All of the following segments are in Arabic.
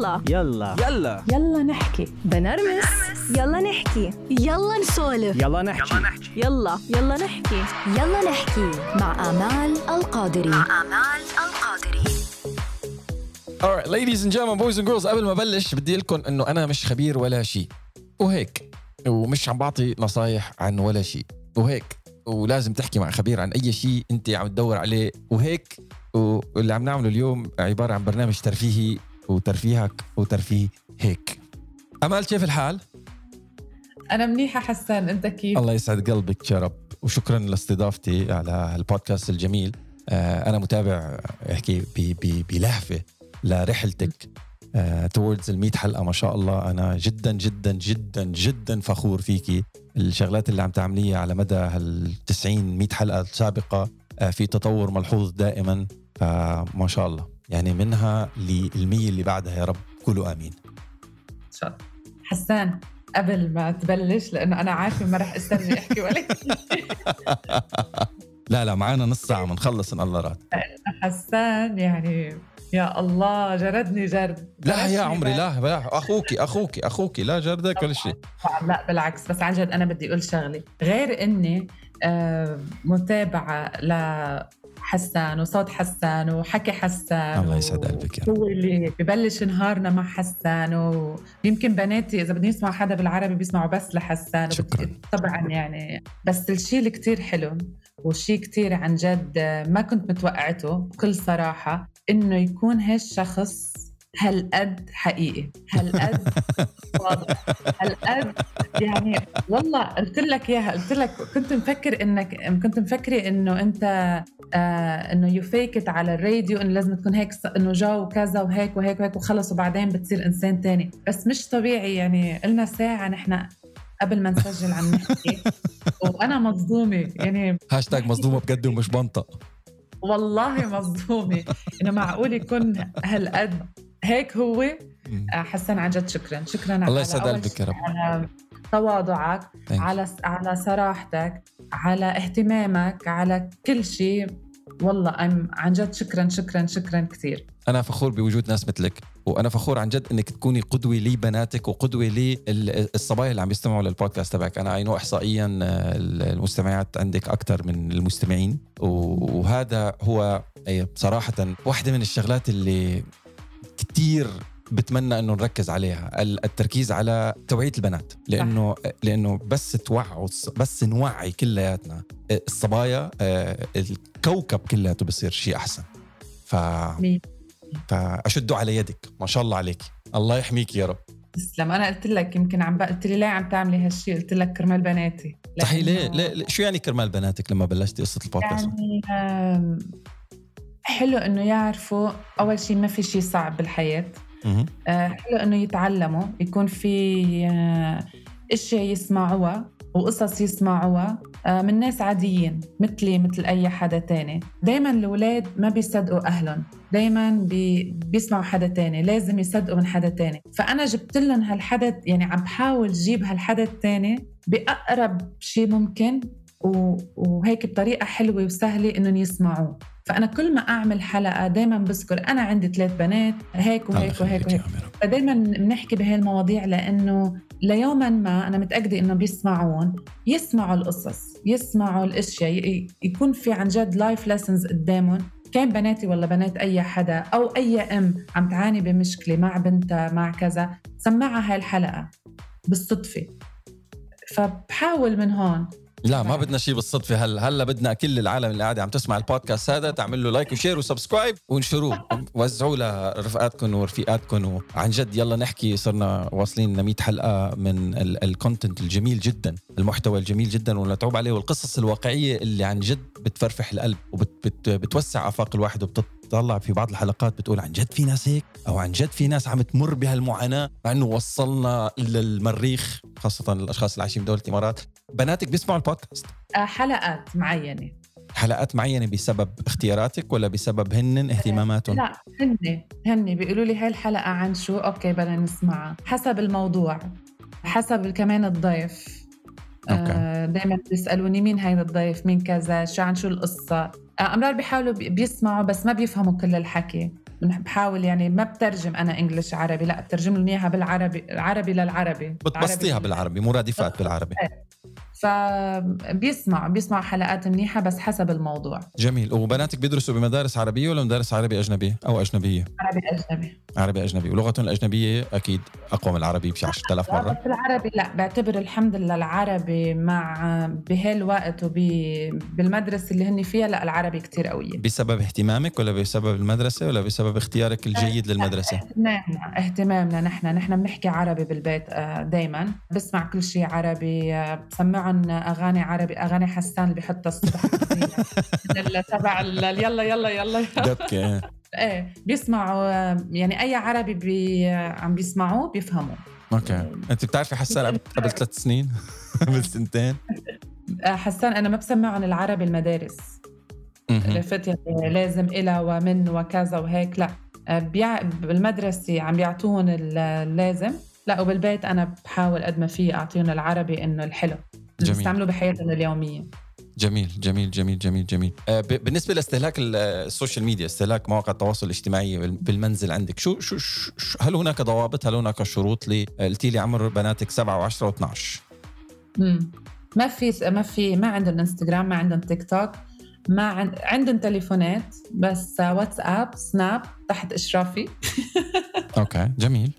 يلا. يلا. يلا. يلا نحكي. بنرمس. يلا نحكي. يلا نسولف. يلا نحكي. يلا يلا. نحكي. يلا نحكي. مع آمال القادري. آمال القادري. Alright ladies and gentlemen boys and girls قبل ما أبلش بدي لكم إنه أنا مش خبير ولا شيء وهيك. ومش عم بعطي نصايح عن ولا شيء وهيك. ولازم تحكي مع خبير عن أي شيء أنت عم تدور عليه. وهيك. واللي عم نعمله اليوم عبارة عن برنامج ترفيهي. وترفيهك وترفيه هيك. أمال كيف الحال؟ أنا منيحة حسان أنت كيف؟ الله يسعد قلبك يا رب. وشكرا لاستضافتي على البودكاست الجميل. آه، أنا متابع أحكي بلهفة لرحلتك توردز ال 100 حلقة. ما شاء الله أنا جدا جدا جدا جدا فخور فيكي. الشغلات اللي عم تعمليها على مدى هال 90 100 حلقة السابقة آه، في تطور ملحوظ دائما. فما شاء الله. يعني منها للمية اللي بعدها يا رب. قولوا آمين. إن شاء الله. حسان قبل ما تبلش لأنه أنا عارفة ما رح استني احكي ولا. لا لا معانا نص ساعة بنخلص إن الله راد. حسان يعني يا الله جردني جرد. لا يا عمري. لا لا أخوكي أخوكي أخوكي لا جردك ولا شيء. لا بالعكس. بس عن جد أنا بدي أقول شغلة. غير إني آه، متابعة لحسان وصوت حسان وحكي حسان الله يسعد قلبك يا رب هو اللي ببلش نهارنا مع حسان ويمكن بناتي إذا بدهم يسمعوا حدا بالعربي بيسمعوا بس لحسان شكراً. طبعا يعني بس الشيء اللي كتير حلو وشيء كتير عن جد ما كنت متوقعته بكل صراحة إنه يكون هالشخص هالقد حقيقي. هالقد واضح. هالقد يعني والله قلت لك إياها قلت لك كنت مفكر إنك كنت مفكرة إنه أنت آه إنه you fake على الراديو إنه لازم تكون هيك إنه جو كذا وهيك وهيك وهيك وخلص وبعدين بتصير إنسان تاني. بس مش طبيعي يعني قلنا ساعة نحن قبل ما نسجل عم نحكي وأنا مصدومة يعني. هاشتاج مصدومة بجد ومش بنطق والله مصدومة. إنه معقول يكون هالقد هيك هو. آه، حسن عن جد شكرا. شكرا الله على يسعد أول قلبك يا رب. على تواضعك Thank. على على صراحتك على اهتمامك على كل شيء. والله أم عن جد شكرا شكرا شكرا كثير. أنا فخور بوجود ناس مثلك وأنا فخور عن جد إنك تكوني قدوة لبناتك وقدوة للصبايا اللي عم يستمعوا للبودكاست تبعك. أنا اينو احصائيا آه، المستمعات عندك أكثر من المستمعين. وهذا هو أي صراحة واحدة من الشغلات اللي كتير بتمنى إنه نركز عليها ال- التركيز على توعية البنات. لأنه لأنه بس توعوا بس نوعي كلياتنا. الصبايا آه، الكوكب كلياته بصير شيء أحسن. ف؟ فاشدوا على يدك. ما شاء الله عليك. الله يحميك يا رب. تسلم. أنا قلت لك يمكن عم قلت لي ليه عم تعملي هالشيء قلت لك كرمال بناتي. صحيح. ليه, ليه؟ شو يعني كرمال بناتك لما بلشتي قصة البودكاست؟ يعني حلو إنه يعرفوا أول شيء ما في شيء صعب بالحياة. آه، حلو إنه يتعلموا يكون في آه، اشياء يسمعوها وقصص يسمعوها. آه، من ناس عاديين مثلي مثل أي حدا تاني. دايما الاولاد ما بيصدقوا أهلهم. دايما بي بيسمعوا حدا تاني لازم يصدقوا من حدا تاني. فأنا جبت لهم هالحدا يعني عم بحاول جيب هالحدا التاني بأقرب شيء ممكن وهيك بطريقة حلوة وسهلة إنهم يسمعوه فأنا كل ما أعمل حلقة دائما بذكر أنا عندي ثلاث بنات هيك وهيك وهيك, وهيك. فدايما بنحكي بهي المواضيع لأنه ليوما ما أنا متأكدة إنه بيسمعون يسمعوا القصص يسمعوا الأشياء يكون في عن جد life lessons قدامهم. كان بناتي ولا بنات أي حدا أو أي أم عم تعاني بمشكلة مع بنتها مع كذا سمعها هاي الحلقة بالصدفة. فبحاول من هون لا ما بدنا شيء بالصدفة. هلا هلا بدنا كل العالم اللي قاعدة عم تسمع البودكاست هذا تعمل له like و share و subscribe وانشروه. وزعوه لرفقاتكم ورفيقاتكم وعن جد يلا نحكي صرنا واصلين ل 100 حلقة من ال content الجميل جدا المحتوى الجميل جدا والمتعوب عليه. والقصص الواقعية اللي عن جد بتفرفح القلب وبتوسع آفاق الواحد وبتطلع في بعض الحلقات بتقول عن جد في ناس هيك؟ أو عن جد في ناس عم تمر بهالمعاناة مع إنه وصلنا للمريخ خاصة الأشخاص اللي عايشين بدولة الإمارات. بناتك بيسمعوا البودكاست؟ آه، حلقات معينة. حلقات معينة بسبب اختياراتك ولا بسبب هن اهتماماتهم؟ لا هن هن بيقولوا لي هاي الحلقة عن شو؟ okay بدنا نسمعها. حسب الموضوع حسب كمان الضيف. okay. آه دائما بيسألوني مين هيدا الضيف مين كذا شو عن شو القصة. آه أمرار بيحاولوا بي- بيسمعوا بس ما بيفهموا كل الحكي. بحاول يعني ما بترجم أنا English عربي لا بترجم لهم إياها بالعربي عربي للعربي. بتبسطيها عربي. بالعربي مرادفات بالعربي. فبيسمع بيسمع حلقات منيحة بس حسب الموضوع. جميل. وبناتك بيدرسوا بمدارس عربية ولا مدارس عربي اجنبي أو أجنبية؟ عربي أجنبي. عربي أجنبي. ولغتهم الأجنبية أكيد أقوى من العربي بشي 10000 لا مرة. بس العربي لا. بعتبر الحمد لله العربي مع بهالوقت وبالمدرسه اللي هن فيها لا العربي كتير قويه بسبب اهتمامك ولا بسبب المدرسة ولا بسبب اختيارك الجيد للمدرسة؟ اهتمامنا اهتمامنا نحن. نحن بنحكي عربي بالبيت دائما بسمع كل شيء عربي آه، بسمعهم أغاني عربي أغاني حسان اللي بحطها الصبح ال- تبع يلا يلا يلا. دبكة. إيه بيسمعوا يعني أي عربي بي عم بيسمعوه بيفهموا. أوكي. أنت بتعرفي حسان قبل قبل ثلاث سنين؟ قبل سنتين؟ آه، حسان أنا ما بسمعهم العربي المدارس. عرفت؟ يعني لازم إلى ومن وكذا وهيك. لا آه، بيع... بالمدرسة عم بيعطوهم ال- اللازم لا وبالبيت أنا بحاول قد ما في أعطيهم العربي إنه الحلو. جميل. بيستعملوا بحياتهم اليومية. جميل جميل جميل جميل جميل. آه، بالنسبة لاستهلاك ال- ال social media استهلاك مواقع التواصل الاجتماعي بال- بالمنزل عندك شو شو, شو شو- هل هناك ضوابط؟ هل هناك شروط لي قلتي لي عمر بناتك 7 و10 و12 مم. ما في ما في ما عندهم إنستغرام ما عندهم تيك توك ما عند... عندهم تليفونات بس واتساب Snap تحت إشرافي. okay جميل.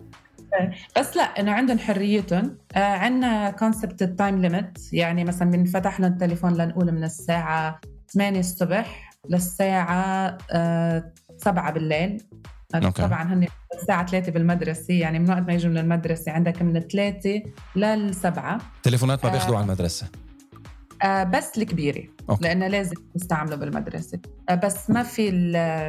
بس لا إنه عندهم حريتهم. آه عندنا concept ال time limit يعني مثلا بنفتح لهم التليفون لنقول من الساعة 8 الصبح للساعة آه 7 بالليل. آه، okay. طبعا هن الساعة 3 بالمدرسة. يعني من وقت ما يجوا من المدرسة عندك من 3 للسبعة. تليفونات ما آه. بياخذوها على المدرسة. آه بس الكبيره okay. لأنه لازم يستعملوا بالمدرسة. آه بس ما في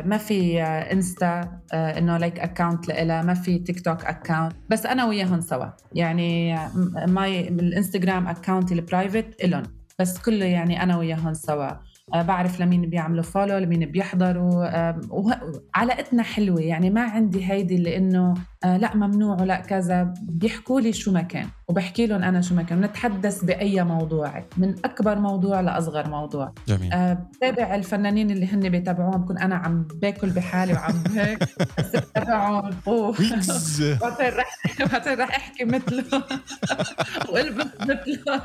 ما في آه إنستا آه إنه like account لها ما في تيك توك account بس أنا وياهم سوا. يعني آه، ماي الإنستغرام account ال private إلهم. بس كله يعني أنا وياهم سوا. آه بعرف لمين بيعملوا follow لمين بيحضروا آه وه- علاقتنا حلوة. يعني ما عندي هيدي اللي انه آه لا ممنوع ولا كذا. بيحكوا لي شو ما كان وبحكي لهم أنا شو ما كان. بنتحدث بأي موضوع من أكبر موضوع لأصغر موضوع. جميل. آه بتابع الفنانين اللي هن بيتابعوهم. بكون أنا عم باكل بحالي وعم هيك بس بتابعهم. بعدين رح رح أحكي مثلهم والبس مثلهم.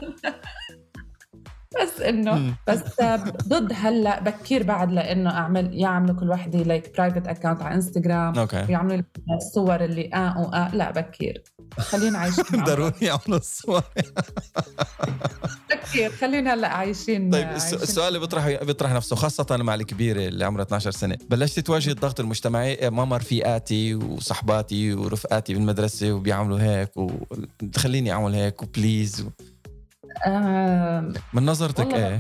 بس إنه. بس آه، ضد هلأ بكير بعد لإنه أعمل يعملوا كل وحدة like private account على انستغرام okay ويعملوا الصور اللي آه واه لأ بكير خلينا عايشين. ضروري يعملوا الصور بكير خلينا هلأ عايشين طيب عايشين. الس- السؤال اللي بيطرح بيطرح نفسه خاصة مع الكبيرة اللي عمرها 12 سنة بلشت تواجه الضغط المجتمعي ماما رفيقاتي وصحباتي ورفقاتي بالمدرسة وبيعملوا هيك وتخليني أعمل هيك وبليز و... آه من نظرتك إيه؟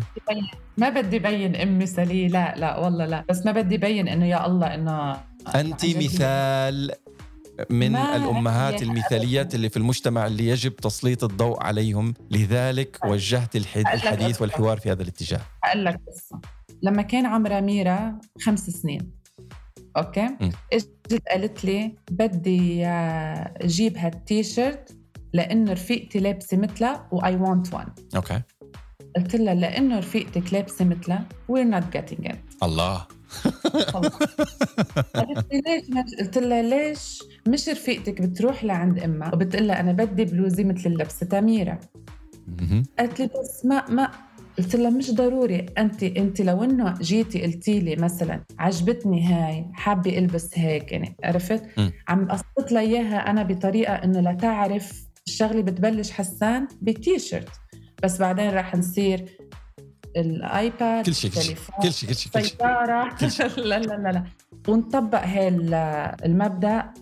ما بدي بين ام مثالي لا لا والله لا. بس ما بدي بين إنه يا الله إنه جد مثال من هي المثاليات اللي في المجتمع اللي يجب تسليط الضوء عليهم. لذلك وجهت الحديث. والحوار في هذا الاتجاه. أقول لك قصة. لما كان عمرها ميرا خمس سنين. okay. إجت قالت لي بدي آه، أجيب هالتيشيرت لأنه رفيقتي لابسة مثلها why? want one, okay. قلت لها لأنه رفيقتك لابسة مثلها we're not getting it الله. قالت لي ليش قلت لها ليش مش رفيقتك بتروح لعند أمها؟ وبتقول لها أنا بدي بلوزه مثل اللي لبستها ميرا مهم. قالت لي بس ما ما قلت لها مش ضروري. انت أنت لو إنه جيتي قلتي لي مثلا عجبتني هاي حابة ألبس هيك يعني عرفت. عم قصت لها إياها أنا بطريقة إنه لا تعرف الشغلة بتبلش حسان بتيشرت بس بعدين راح نصير ال iPad كل شيء كل شيء كل شيء كل شيء. لا لا لا لا. ونطبق هاي ال- المبدأ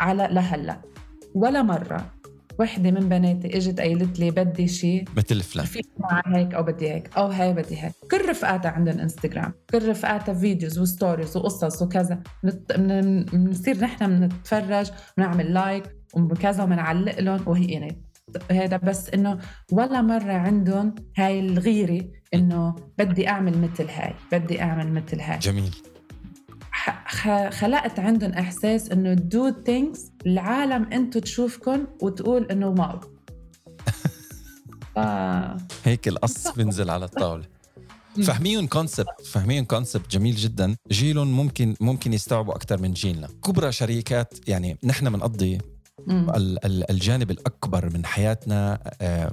على لهلا. ولا مرة وحدة من بناتي إجت قالت لي بدي شيء مثل فلان في مع هيك أو بدي هيك أو هاي بدي هيك. كل رفقاتها عندهم انستغرام كل رفقاتها videos و stories وقصص وكذا. بنصير نحن بنتفرج ونعمل like وكذا وبنعلق لهم وهي يعني هذا بس إنه ولا مرة عندهم هاي الغيرة إنه بدي أعمل مثل هاي بدي أعمل مثل هاي. جميل. خلقت عندهم إحساس إنه دو ثينكس العالم أنتم تشوفكم وتقول إنه واو. ف... هيك القص بينزل على الطاولة. مم. فاهمين كونسبت فاهمين كونسبت جميل جدا. جيلهم ممكن ممكن يستوعبوا أكثر من جيلنا. كبرى شركات يعني نحن بنقضي الجانب الأكبر من حياتنا آه،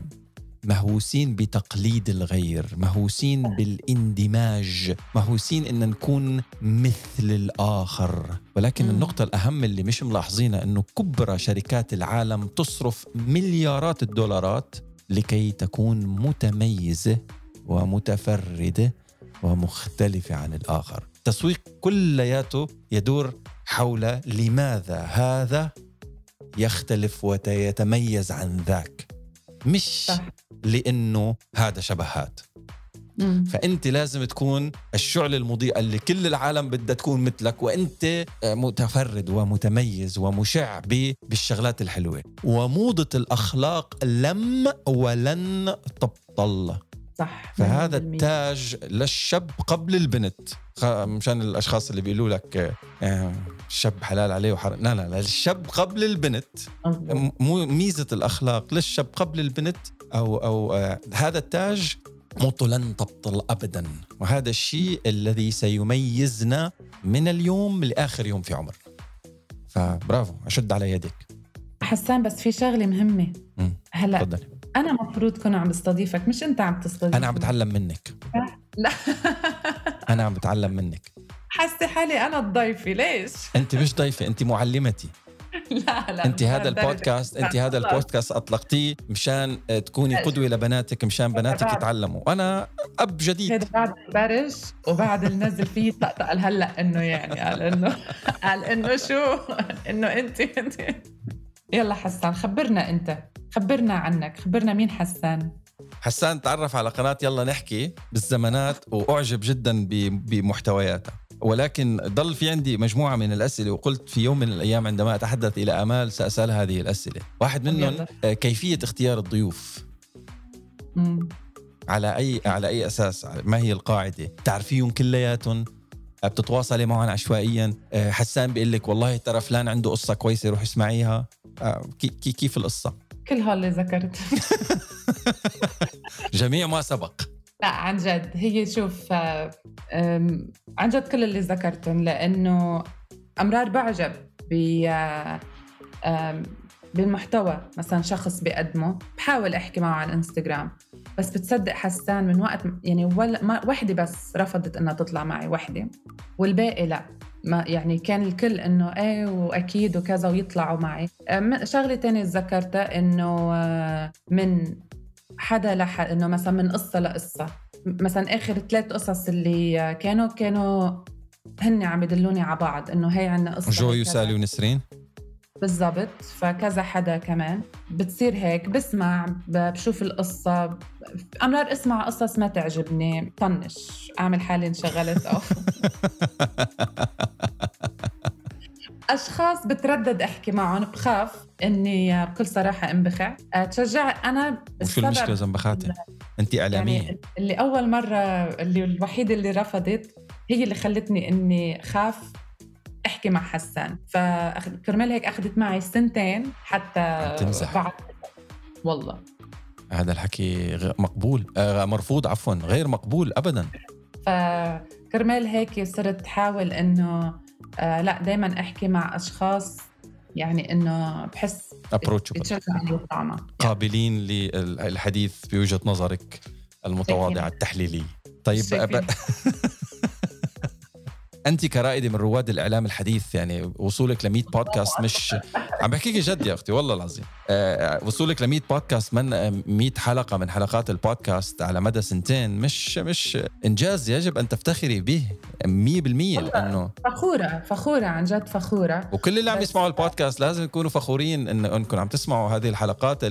مهووسين بتقليد الغير مهووسين بالاندماج مهووسين إن نكون مثل الآخر. ولكن مم. النقطة الأهم اللي مش ملاحظينها إنه كبرى شركات العالم تصرف مليارات الدولارات لكي تكون متميزة ومتفردة ومختلفة عن الآخر. تسويق كلياته يدور حول لماذا هذا يختلف ويتميز عن ذاك مش صح. لأنه هذا شبهات مم. فأنت لازم تكون الشعله المضيئه اللي كل العالم بدها تكون مثلك وأنت متفرد ومتميز ومشع بالشغلات الحلوة وموضة الأخلاق لم ولن تبطل صح فهذا 100%. التاج للشاب قبل البنت مشان الأشخاص اللي بيقولوا لك آه، آه، الشاب حلال عليه وحرام. لا لا لا الشاب قبل البنت. مو ميزة الأخلاق للشاب قبل البنت أو أو آه هذا التاج موته لن تبطل ابدا. وهذا الشيء الذي سيميزنا من اليوم لآخر يوم في عمرنا فبرافو أشد على يدك. حسان بس في شغلة مهمة. مم. هلا تفضلي. أنا مفروض كون عم بستضيفك مش أنت عم تستضيفني. أنا عم بتعلم منك. لا. أنا عم بتعلم منك. حاسة حالي أنا الضيفة ليش؟ أنت مش ضيفة أنت معلمتي. لا لا أنت هذا. البودكاست أنت هذا. البودكاست أطلقتيه مشان تكوني قدوة لبناتك مشان بناتك. يتعلموا. وأنا أب جديد. هذا بعد البرش وبعد النزل فيه طقطق قال هلا إنه يعني قال إنه قال إنه شو؟ إنه أنت أنت. يلا حسان خبرنا أنت. خبرنا عنك. خبرنا مين حسان؟ حسان تعرف على قناة يلا نحكي بالزمانات وأعجب جدا بمحتوياتها. ولكن ضل في عندي مجموعة من الأسئلة وقلت في يوم من الأيام عندما أتحدث إلى أمال سأسأل هذه الأسئلة. واحد منهم يلا. آه، كيفية اختيار الضيوف؟ مم. على أي على أي أساس؟ ما هي القاعدة؟ تعرفيهم كلياتهم؟ آه، بتتواصلي معهم عشوائيا؟ آه، حسان بيقول لك والله ترى فلان عنده قصة كويسة روح اسمعيها. كي- كي- كيف القصة؟ كل هاللي ذكرت. جميع ما سبق. لا عن جد. هي شوف عن جد كل اللي ذكرتهم لأنه أمرار بعجب ب بالمحتوى. مثلا شخص بيقدمه بحاول أحكي معه على الانستغرام بس بتصدق حسان من وقت يعني ولا ما وحدة بس رفضت إنها تطلع معي وحدة. والباقي لا. ما يعني كان الكل إنه إيه وأكيد وكذا ويطلعوا معي. شغلة تانية ذكرتها إنه آه، من حدا لحد إنه مثلا من قصة لقصة. مثلا آخر ثلاث قصص اللي كانوا كانوا هن عم يدلوني على بعض إنه هي عنا قصة جو هيك يسالي كذا. ونسرين. بالضبط فكذا حدا كمان. بتصير هيك بسمع بشوف القصة. أمرار اسمع قصص ما تعجبني طنش أعمل حالي انشغلت أو أشخاص بتردد أحكي معهم بخاف إني بكل صراحة أنبخع. أه، تشجع أنا وشو المشكلة السبب- زنبخاتي أنت إعلامية. يعني اللي أول مرة اللي الوحيدة اللي رفضت هي اللي خلتني إني خاف أحكي مع حسان. فكرمال هيك أخذت معي سنتين حتى تمزح. بعد. والله. هذا الحكي مقبول. آه مرفوض عفوا غير مقبول ابدا. فكرمال هيك صرت حاول إنه آه لا دائما أحكي مع أشخاص يعني إنه بحس قابلين للحديث بوجهة نظرك المتواضعة. التحليلية. طيب. أب... أنت كرائدة من رواد الإعلام الحديث يعني وصولك ل 100 بودكاست مش عم بحكيكي جد يا أختي والله العظيم. وصولك ل 100 بودكاست من آه، 100 حلقة من حلقات البودكاست على مدى سنتين مش مش إنجاز يجب أن تفتخري به 100% لأنه فخورة فخورة عن جد فخورة. وكل اللي عم يسمعوا البودكاست لازم يكونوا فخورين إن إنكم عم تسمعوا هذه الحلقات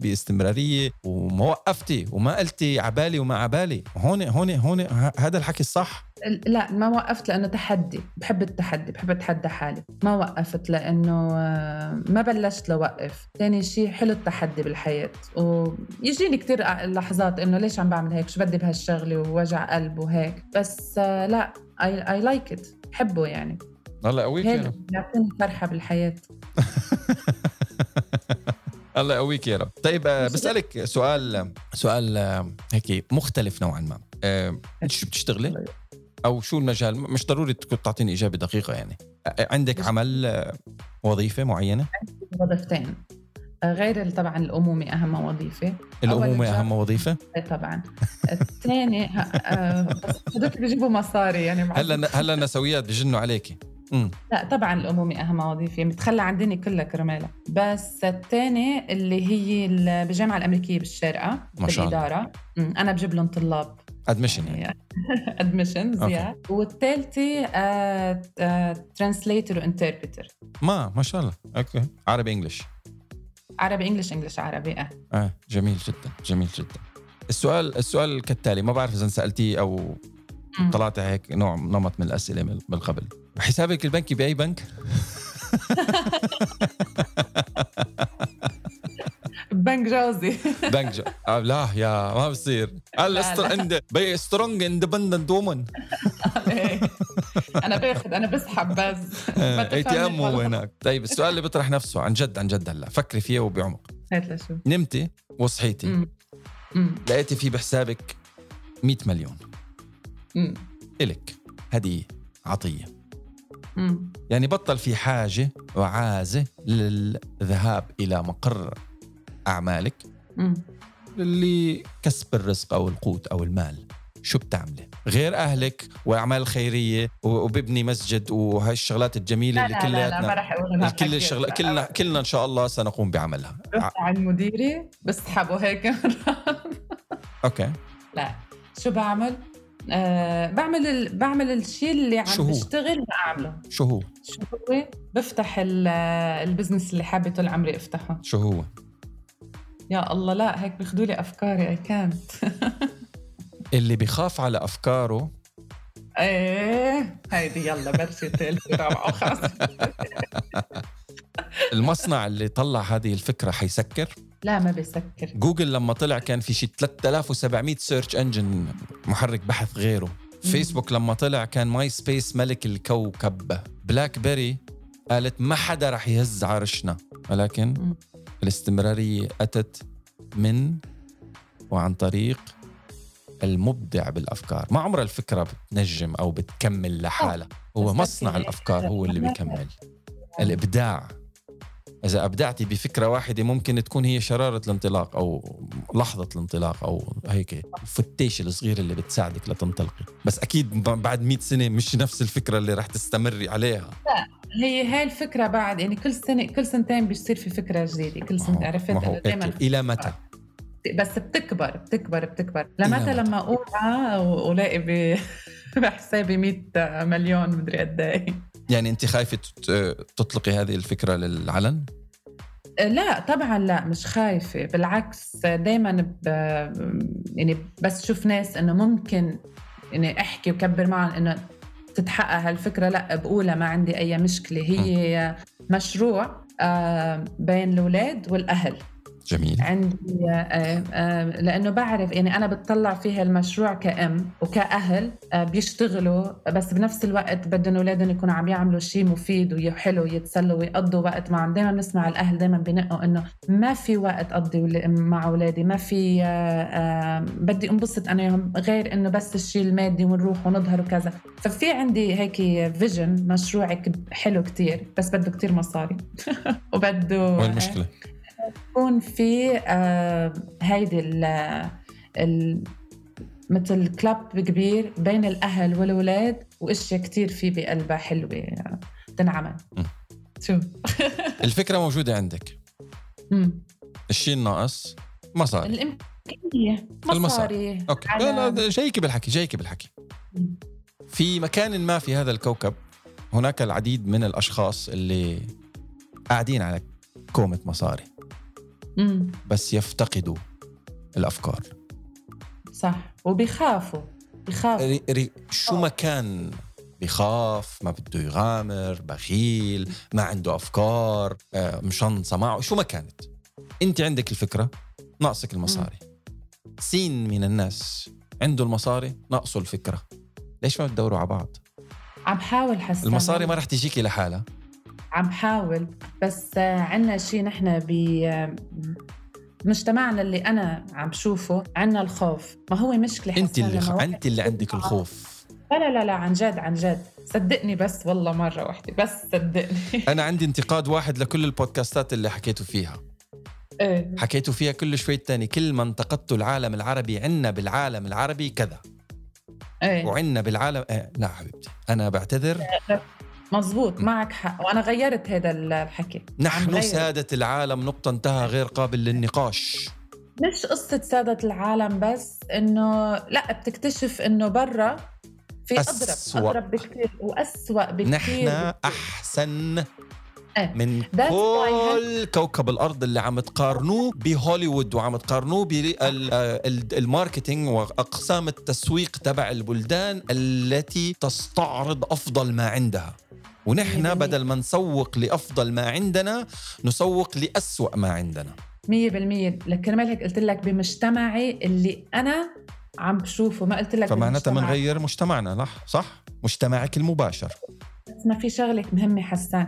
باستمرارية وما وقفتي وما قلتي عبالي وما عبالي هون هون هون هذا الحكي الصح؟ لا ما وقفت لأنه تحدي. بحب التحدي بحب أتحدى حالي. ما وقفت لأنه آه، ما بلشت لوقف. ثاني شيء حلو التحدي بالحياة. ويجيني كتير لحظات إنه ليش عم بعمل هيك؟ شو بدي بهالشغلة؟ ووجع قلب وهيك. بس آه، لا اي لايك ات بحبه يعني. الله يقويك يا هيك رب بيعطيني فرحة بالحياة. الله يقويك يا رب طيب آه، بسألك سؤال سؤال آه، هيك مختلف نوعا ما. انت شو بتشتغلي؟ أو شو المجال؟ مش ضروري تكون تعطيني إجابة دقيقة يعني. عندك عمل وظيفة معينة؟ وظيفتين. آه، غير طبعا الأمومة أهم وظيفة. الأمومة أهم وظيفة؟ إيه طبعا. الثاني ه- آه، بيجيبوا مصاري يعني هلا هلا النسويات بجنوا عليكي. لا طبعا الأمومة أهم وظيفة. متخلى عن ديني كلها كرمالها. بس الثاني اللي هي ال- بالجامعة الأمريكية بالشارقة ما شاء الله. بالإدارة. أمم، أنا بجيب لهم طلاب. admission يعني. admission okay. زياد. والثالثة translator و interpreter ما ما شاء الله. okay. عربي English عربي English English عربي. آه. آه جميل جدا جميل جدا. السؤال السؤال كالتالي ما بعرف إذا سألتيه أو. طلعت هيك نوع نمط من الأسئلة من قبل. حسابك البنكي بأي بنك؟ بنك جوزي. بنك جو... آه لا يا ما بصير. قال be strong independent woman. أنا باخذ أنا بسحب بس. ATM هو. هناك. طيب السؤال اللي بيطرح نفسه عن جد عن جد هلا فكري فيه وبعمق. هات لشوف نمتي وصحيتي. لقيتي في بحسابك 100 مليون. إلك. هدية. عطية. يعني بطل في حاجة وعازة للذهاب إلى مقر أعمالك. اللي كسب الرزق أو القوت أو المال. شو بتعملي؟ غير أهلك وأعمال الخيرية و- وببني مسجد وهاي الشغلات الجميلة لا اللي كلياتنا كل الشغلات كلنا كلنا إن شاء الله سنقوم بعملها. رحت عند مديري بسحبه هيك okay. لا. شو بعمل؟ آه بعمل ال... بعمل الشيء اللي شو عم هو؟ بشتغل بعمله شو هو؟ شو هو؟ بفتح ال- ال business اللي حابة طول عمري أفتحه. شو هو؟ يا الله لا هيك بياخذوا لي أفكاري اي كانت اللي بخاف على أفكاره. إيه هيدي يلا برشة ثالثة رابعة وخامسة المصنع اللي طلع هذه الفكرة حيسكر؟ لا ما بيسكر. جوجل لما طلع كان في شيء 3700 search engine محرك بحث غيره. فيسبوك لما طلع كان ماي سبيس ملك الكوكب. بلاك بيري قالت ما حدا رح يهز عرشنا. ولكن. الاستمرارية أتت من وعن طريق المبدع بالأفكار. ما عمر الفكرة بتنجم أو بتكمل لحالها. هو مصنع الأفكار هو اللي بيكمل. الإبداع. إذا أبدعتي بفكرة واحدة ممكن تكون هي شرارة الانطلاق أو لحظة الانطلاق أو هيك الفتيش الصغير اللي بتساعدك لتنطلقي. بس أكيد ب- بعد 100 سنة مش نفس الفكرة اللي رح تستمري عليها. هي هاي الفكرة بعد يعني كل سنة كل سنتين بيصير في فكرة جديدة. كل سنة عرفت؟ ما هو إنه دايما هيك. إلى متى؟ بس بتكبر بتكبر بتكبر. لمتى متى؟ لما اوعى ولاقي ب- بحسابي 100 مليون مدري قد إيه. يعني أنت خايفة تت- تطلقي هذه الفكرة للعلن؟ لا طبعا لا مش خايفة. بالعكس دايما ب... يعني بس شوف ناس إنه ممكن إني أحكي وكبر معهم إنه تتحقق هالفكرة. لا بقولها ما عندي أي مشكلة. هي مشروع آه، بين الأولاد والأهل. جميل. عندي آه، آه، لأنه بعرف يعني أنا بتطلع فيها المشروع كأم وكأهل آه، بيشتغلوا بس بنفس الوقت بدهم أولادهم يكونوا عم يعملوا شيء مفيد وحلو ويتسلوا ويقضوا وقت معهم. دائما بنسمع الأهل دائما بنقوا إنه ما في وقت أقضي مع أولادي ما في آه، آه، بدي أنبسط أنا وياهم غير إنه بس الشيء المادي ونروح ونظهر وكذا. ففي عندي هيك vision مشروع ك- حلو كتير بس بده كتير مصاري. وبده وين المشكلة؟ يكون في آه هيدي ال مثل club كبير بين الأهل والأولاد وأشياء كتير في بقلبها حلوة آه، تنعمل. شو؟ الفكرة موجودة عندك. الشيء الناقص مصاري. المصاري. مصاري. okay. على- لا لا جايك بالحكي جايك بالحكي. مم. في مكان ما في هذا الكوكب هناك العديد من الأشخاص اللي قاعدين على كومة مصاري. مم. بس يفتقدوا الأفكار. صح. وبيخافوا. بيخافوا. ري ري شو ما كان بخاف ما بده يغامر بخيل ما عنده أفكار آه، مشنصه معه شو ما كانت. أنت عندك الفكرة ناقصك المصاري. سين من الناس عنده المصاري ناقصه الفكرة. ليش ما بتدوروا على بعض؟ عم حاول حسن المصاري ما رح تجيكي لحالها. عم حاول بس آه، عنا شيء نحن ب مجتمعنا اللي أنا عم بشوفه عنا الخوف. ما هو مشكلة أنت اللي واحد أنت اللي عندك الخوف. لا لا لا لا عن جد عن جد. صدقني بس والله مرة واحدة بس صدقني. أنا عندي انتقاد واحد لكل البودكاستات اللي حكيتوا فيها. إيه. حكيتوا فيها كل شوي تاني كل ما انتقدتوا العالم العربي عنا بالعالم العربي كذا. إيه. وعنا بالعالم آه لا حبيبتي أنا بعتذر. مزبوط معك حق وأنا غيرت هذا الحكي نحن. سادة العالم نقطة انتهى غير قابل للنقاش مش قصة سادة العالم بس إنه لا بتكتشف إنه برا في أسوأ. أضرب اضرب بكثير وأسوأ بكثير نحن أحسن إيه. من كل كوكب الأرض اللي عم تقارنوه بهوليوود وعم تقارنوه بالماركتينج وأقسام التسويق تبع البلدان التي تستعرض أفضل ما عندها ونحن. بدل ما نسوق لأفضل ما عندنا نسوق لأسوأ ما عندنا. مية بالمية. لكرمال هيك قلت لك بمجتمعي اللي أنا عم بشوفه. ما قلت لك فمعناتها. بنغير مجتمعنا صح؟ صح؟ مجتمعك المباشر. بس ما في شغلة مهمة حسان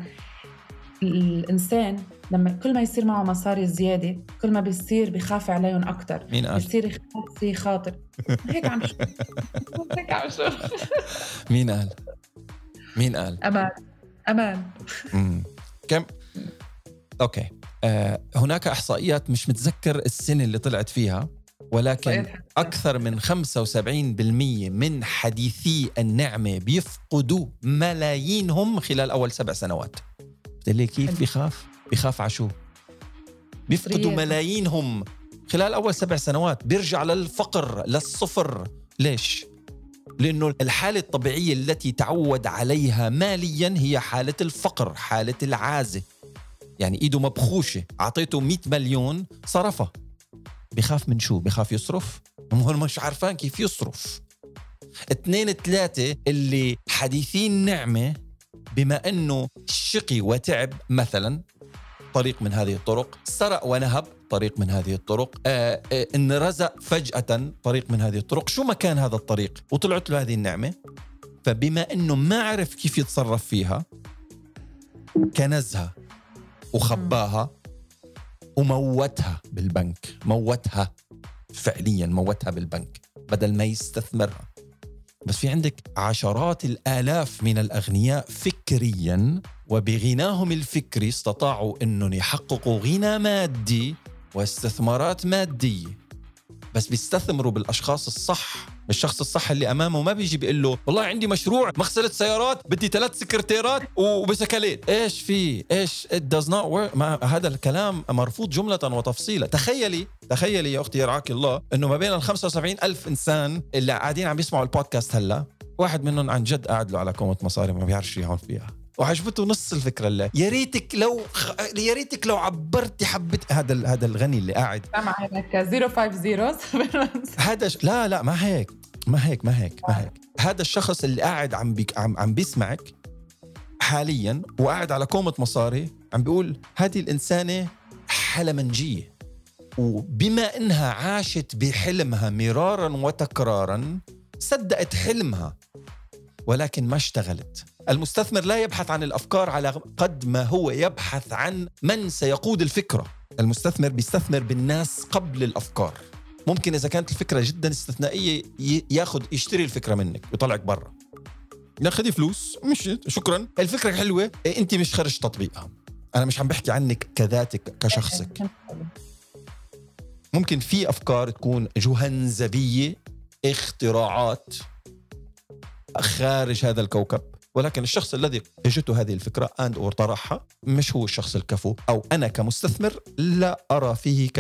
الإنسان لما كل ما يصير معه مصاري زيادة كل ما بيصير بخاف عليهم أكتر. مين قال؟ بيصير يخاف في خاطر. هيك عم شوف. هيك عم شوف. مين قال؟ مين قال؟ أمان أمان. مم. كم؟ أوكي. آه هناك إحصائيات مش متذكر السنة اللي طلعت فيها ولكن أكثر من 75% من حديثي النعمة بيفقدوا ملايينهم خلال أول سبع سنوات. قلت لي كيف. بيخاف؟ بيخاف على شو؟ بيفقدوا. ملايينهم خلال أول سبع سنوات. بيرجع للفقر للصفر. ليش؟ لأنه الحالة الطبيعية التي تعود عليها ماليا هي حالة الفقر حالة العازة. يعني إيده مبخوشة أعطيته 100 مليون صرفها بخاف من شو؟ بخاف يصرف؟ هو مش عارفان كيف يصرف. اثنين ثلاثة اللي حديثين نعمة بما إنه شقي وتعب مثلا طريق من هذه الطرق سرق ونهب طريق من هذه الطرق. آه آه إن رزق فجأة طريق من هذه الطرق. شو مكان هذا الطريق؟ وطلعت له هذه النعمة. فبما إنه ما عرف كيف يتصرف فيها كنزها وخباها وموتها بالبنك. موتها فعليا موتها بالبنك بدل ما يستثمرها. بس في عندك عشرات الآلاف من الأغنياء فكريا وبغناهم الفكري استطاعوا إنهم يحققوا غنى مادي واستثمارات مادية. بس بيستثمروا بالأشخاص الصح الشخص الصح اللي أمامه ما بيجي بيقول له والله عندي مشروع مغسلة سيارات بدي ثلاث سكرتيرات وبسكليت إيش في؟ إيش؟ It does not work. ما هذا الكلام مرفوض جملة وتفصيلا. تخيلي تخيلي يا أختي يرعاك الله إنه ما بين ال 75 ألف إنسان اللي قاعدين عم يسمعوا البودكاست هلأ واحد منهم عن جد قاعد له على كومه مصاري ما بيعرفش يهون فيها. وعجبته نص الفكرة اللي يا ريتك لو خ... يا ريتك لو عبرتي حبه هذا هذا الغني اللي قاعد. سامع هيك 050 هذا ش... لا لا ما هيك ما هيك ما هيك ما هيك. هذا الشخص اللي قاعد عم بيك عم, عم بيسمعك حاليا وقاعد على كومة مصاري عم بيقول هذه الإنسانة حلمنجية وبما إنها عاشت بحلمها مرارا وتكرارا صدقت حلمها. ولكن ما اشتغلت. المستثمر لا يبحث عن الأفكار على قد ما هو يبحث عن من سيقود الفكرة. المستثمر بيستثمر بالناس قبل الأفكار. ممكن إذا كانت الفكرة جدا استثنائية ياخذ يشتري الفكرة منك ويطلعك برا. لا فلوس مشيت شكرا. الفكرة حلوة إيه، أنت مش خرج تطبيقها. أنا مش عم بحكي عنك كذاتك كشخصك. ممكن في أفكار تكون جهنمية اختراعات. خارج هذا الكوكب ولكن الشخص الذي اجته هذه الفكرة and or طرحها مش هو الشخص الكفو أو أنا كمستثمر لا أرى فيه ك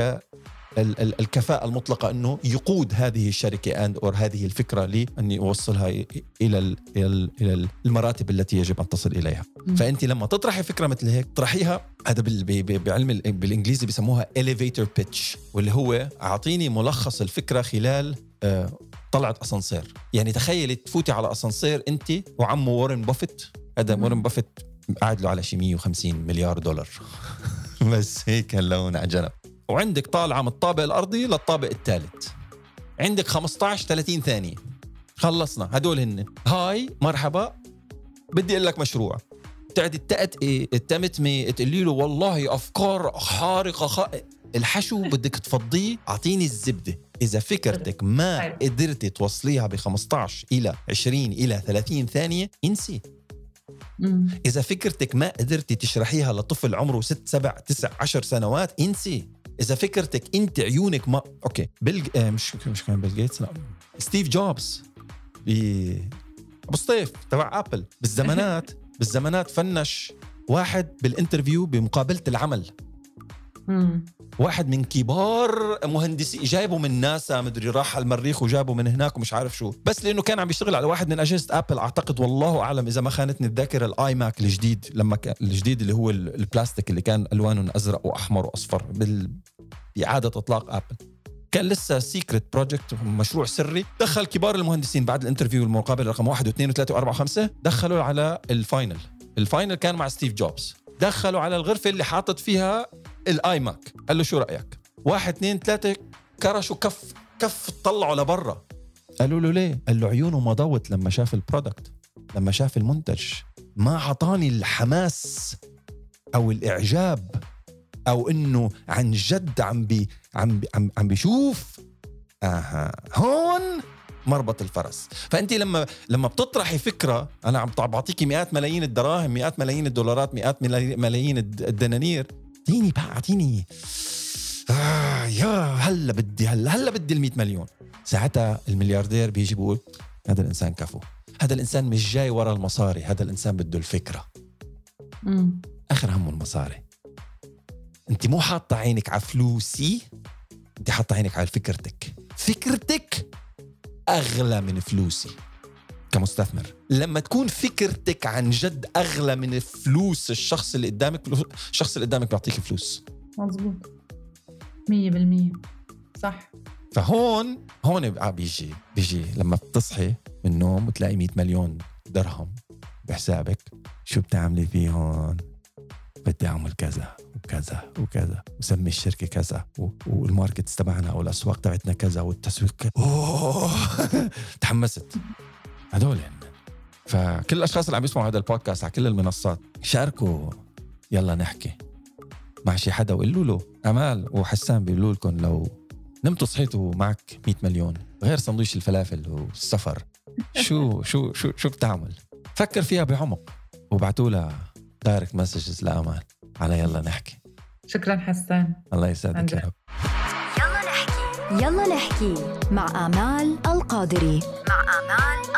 ال- ال- الكفاءة المطلقة أنه يقود هذه الشركة and or هذه الفكرة لي أني أوصلها إلى إلى ال- إلى المراتب التي يجب أن تصل إليها. فأنت لما تطرحي فكرة مثل هيك طرحيها هذا بعلم ال- بالإنجليزي بيسموها elevator pitch واللي هو أعطيني ملخص الفكرة خلال آه، طلعت أسانسير. يعني تخيلي تفوتي على أسانسير أنت وعمه وارن بافيت. هذا. وارن بافيت قاعد له على شي 150 مليار دولار. بس هيك اللون على جنب. وعندك طالعة من الطابق الأرضي للطابق الثالث. عندك 15 30 ثانية. خلصنا. هدول هن. هاي مرحبا. بدي أقول لك مشروع. تقعد تتأتئي تتمتمي تقولي له والله أفكار خارقة خ... الحشو بدك تفضيه. أعطيني الزبدة. إذا فكرتك ما. قدرتي توصليها ب 15 إلى 20 إلى 30 ثانية انسي. إذا فكرتك ما قدرتي تشرحيها لطفل عمره 6 7 9 10 سنوات انسي. إذا فكرتك أنت عيونك ما okay بيل آه مش مش كان بيل جيتس لا. ستيف جوبز ب أبو سطيف تبع آبل. بالزمانات بالزمانات فنش واحد بال interview بمقابلة العمل. واحد من كبار مهندسي جايبه من ناسا مدري راح على المريخ وجابه من هناك ومش عارف شو. بس لأنه كان عم يشتغل على واحد من أجهزة ابل أعتقد والله أعلم إذا ما خانتني الذاكرة الاي ماك الجديد لما كان الجديد اللي هو ال- البلاستيك اللي كان ألوانه أزرق وأحمر وأصفر بال... بإعادة إطلاق ابل كان لسه secret project مشروع سري. دخل كبار المهندسين بعد ال interview المقابله رقم واحد واثنين وثلاثة وأربعة وخمسة دخلوا على ال final. ال final كان مع ستيف جوبز. دخلوا على الغرفة اللي حاطط فيها الاي ماك قال له شو رأيك? واحد اثنين ثلاثة كرشوا كف كف طلعوا لبرا قالوا له ليه؟ قال له عيونه ما ضوت لما شاف ال product لما شاف المنتج. ما عطاني الحماس أو الإعجاب أو إنه عن جد عم بي عم بي عم, عم بيشوف. أها. هون مربط الفرس. فانت لما لما بتطرحي فكرة أنا عم بعطيكي مئات ملايين الدراهم مئات ملايين الدولارات مئات ملاي- ملايين الد- الدنانير أعطيني بقى أعطيني. آه يا هلا بدي هلا هلا بدي ال 100 مليون. ساعتها الملياردير بيجي بيقول هذا الإنسان كفو. هذا الإنسان مش جاي ورا المصاري هذا الإنسان بده الفكرة. مم. آخر همه المصاري. أنت مو حاطة عينك على فلوسي أنت حاطة عينك على فكرتك. فكرتك أغلى من فلوسي. كمستثمر. لما تكون فكرتك عن جد أغلى من فلوس الشخص اللي قدامك الشخص اللي قدامك بيعطيك فلوس. مزبوط مية بالمية. صح. فهون هون بقى بيجي بيجي. لما بتصحي من النوم وتلاقي 100 مليون درهم بحسابك. شو بتعملي فيهم بدي أعمل كذا وكذا وكذا. وسمي الشركة كذا. والماركتس تبعنا أو الأسواق تبعتنا كذا. والتسويق كذا أوه! تحمست. هدول هن فكل الأشخاص اللي عم يسمعوا هذا البودكاست على كل المنصات شاركوا. يلا نحكي. مع شي حدا وقولوا له. أمال وحسان بيقولوا لكم لو نمتوا صحيتوا معك 100 مليون غير سندويش الفلافل والسفر. شو شو شو شو بتعمل؟ فكر فيها بعمق. وابعتوا لها direct messages لأمال. على يلا نحكي. شكرا حسان. الله يسعدك يا. رب. يلا نحكي. يلا نحكي مع آمال القادري. مع آمال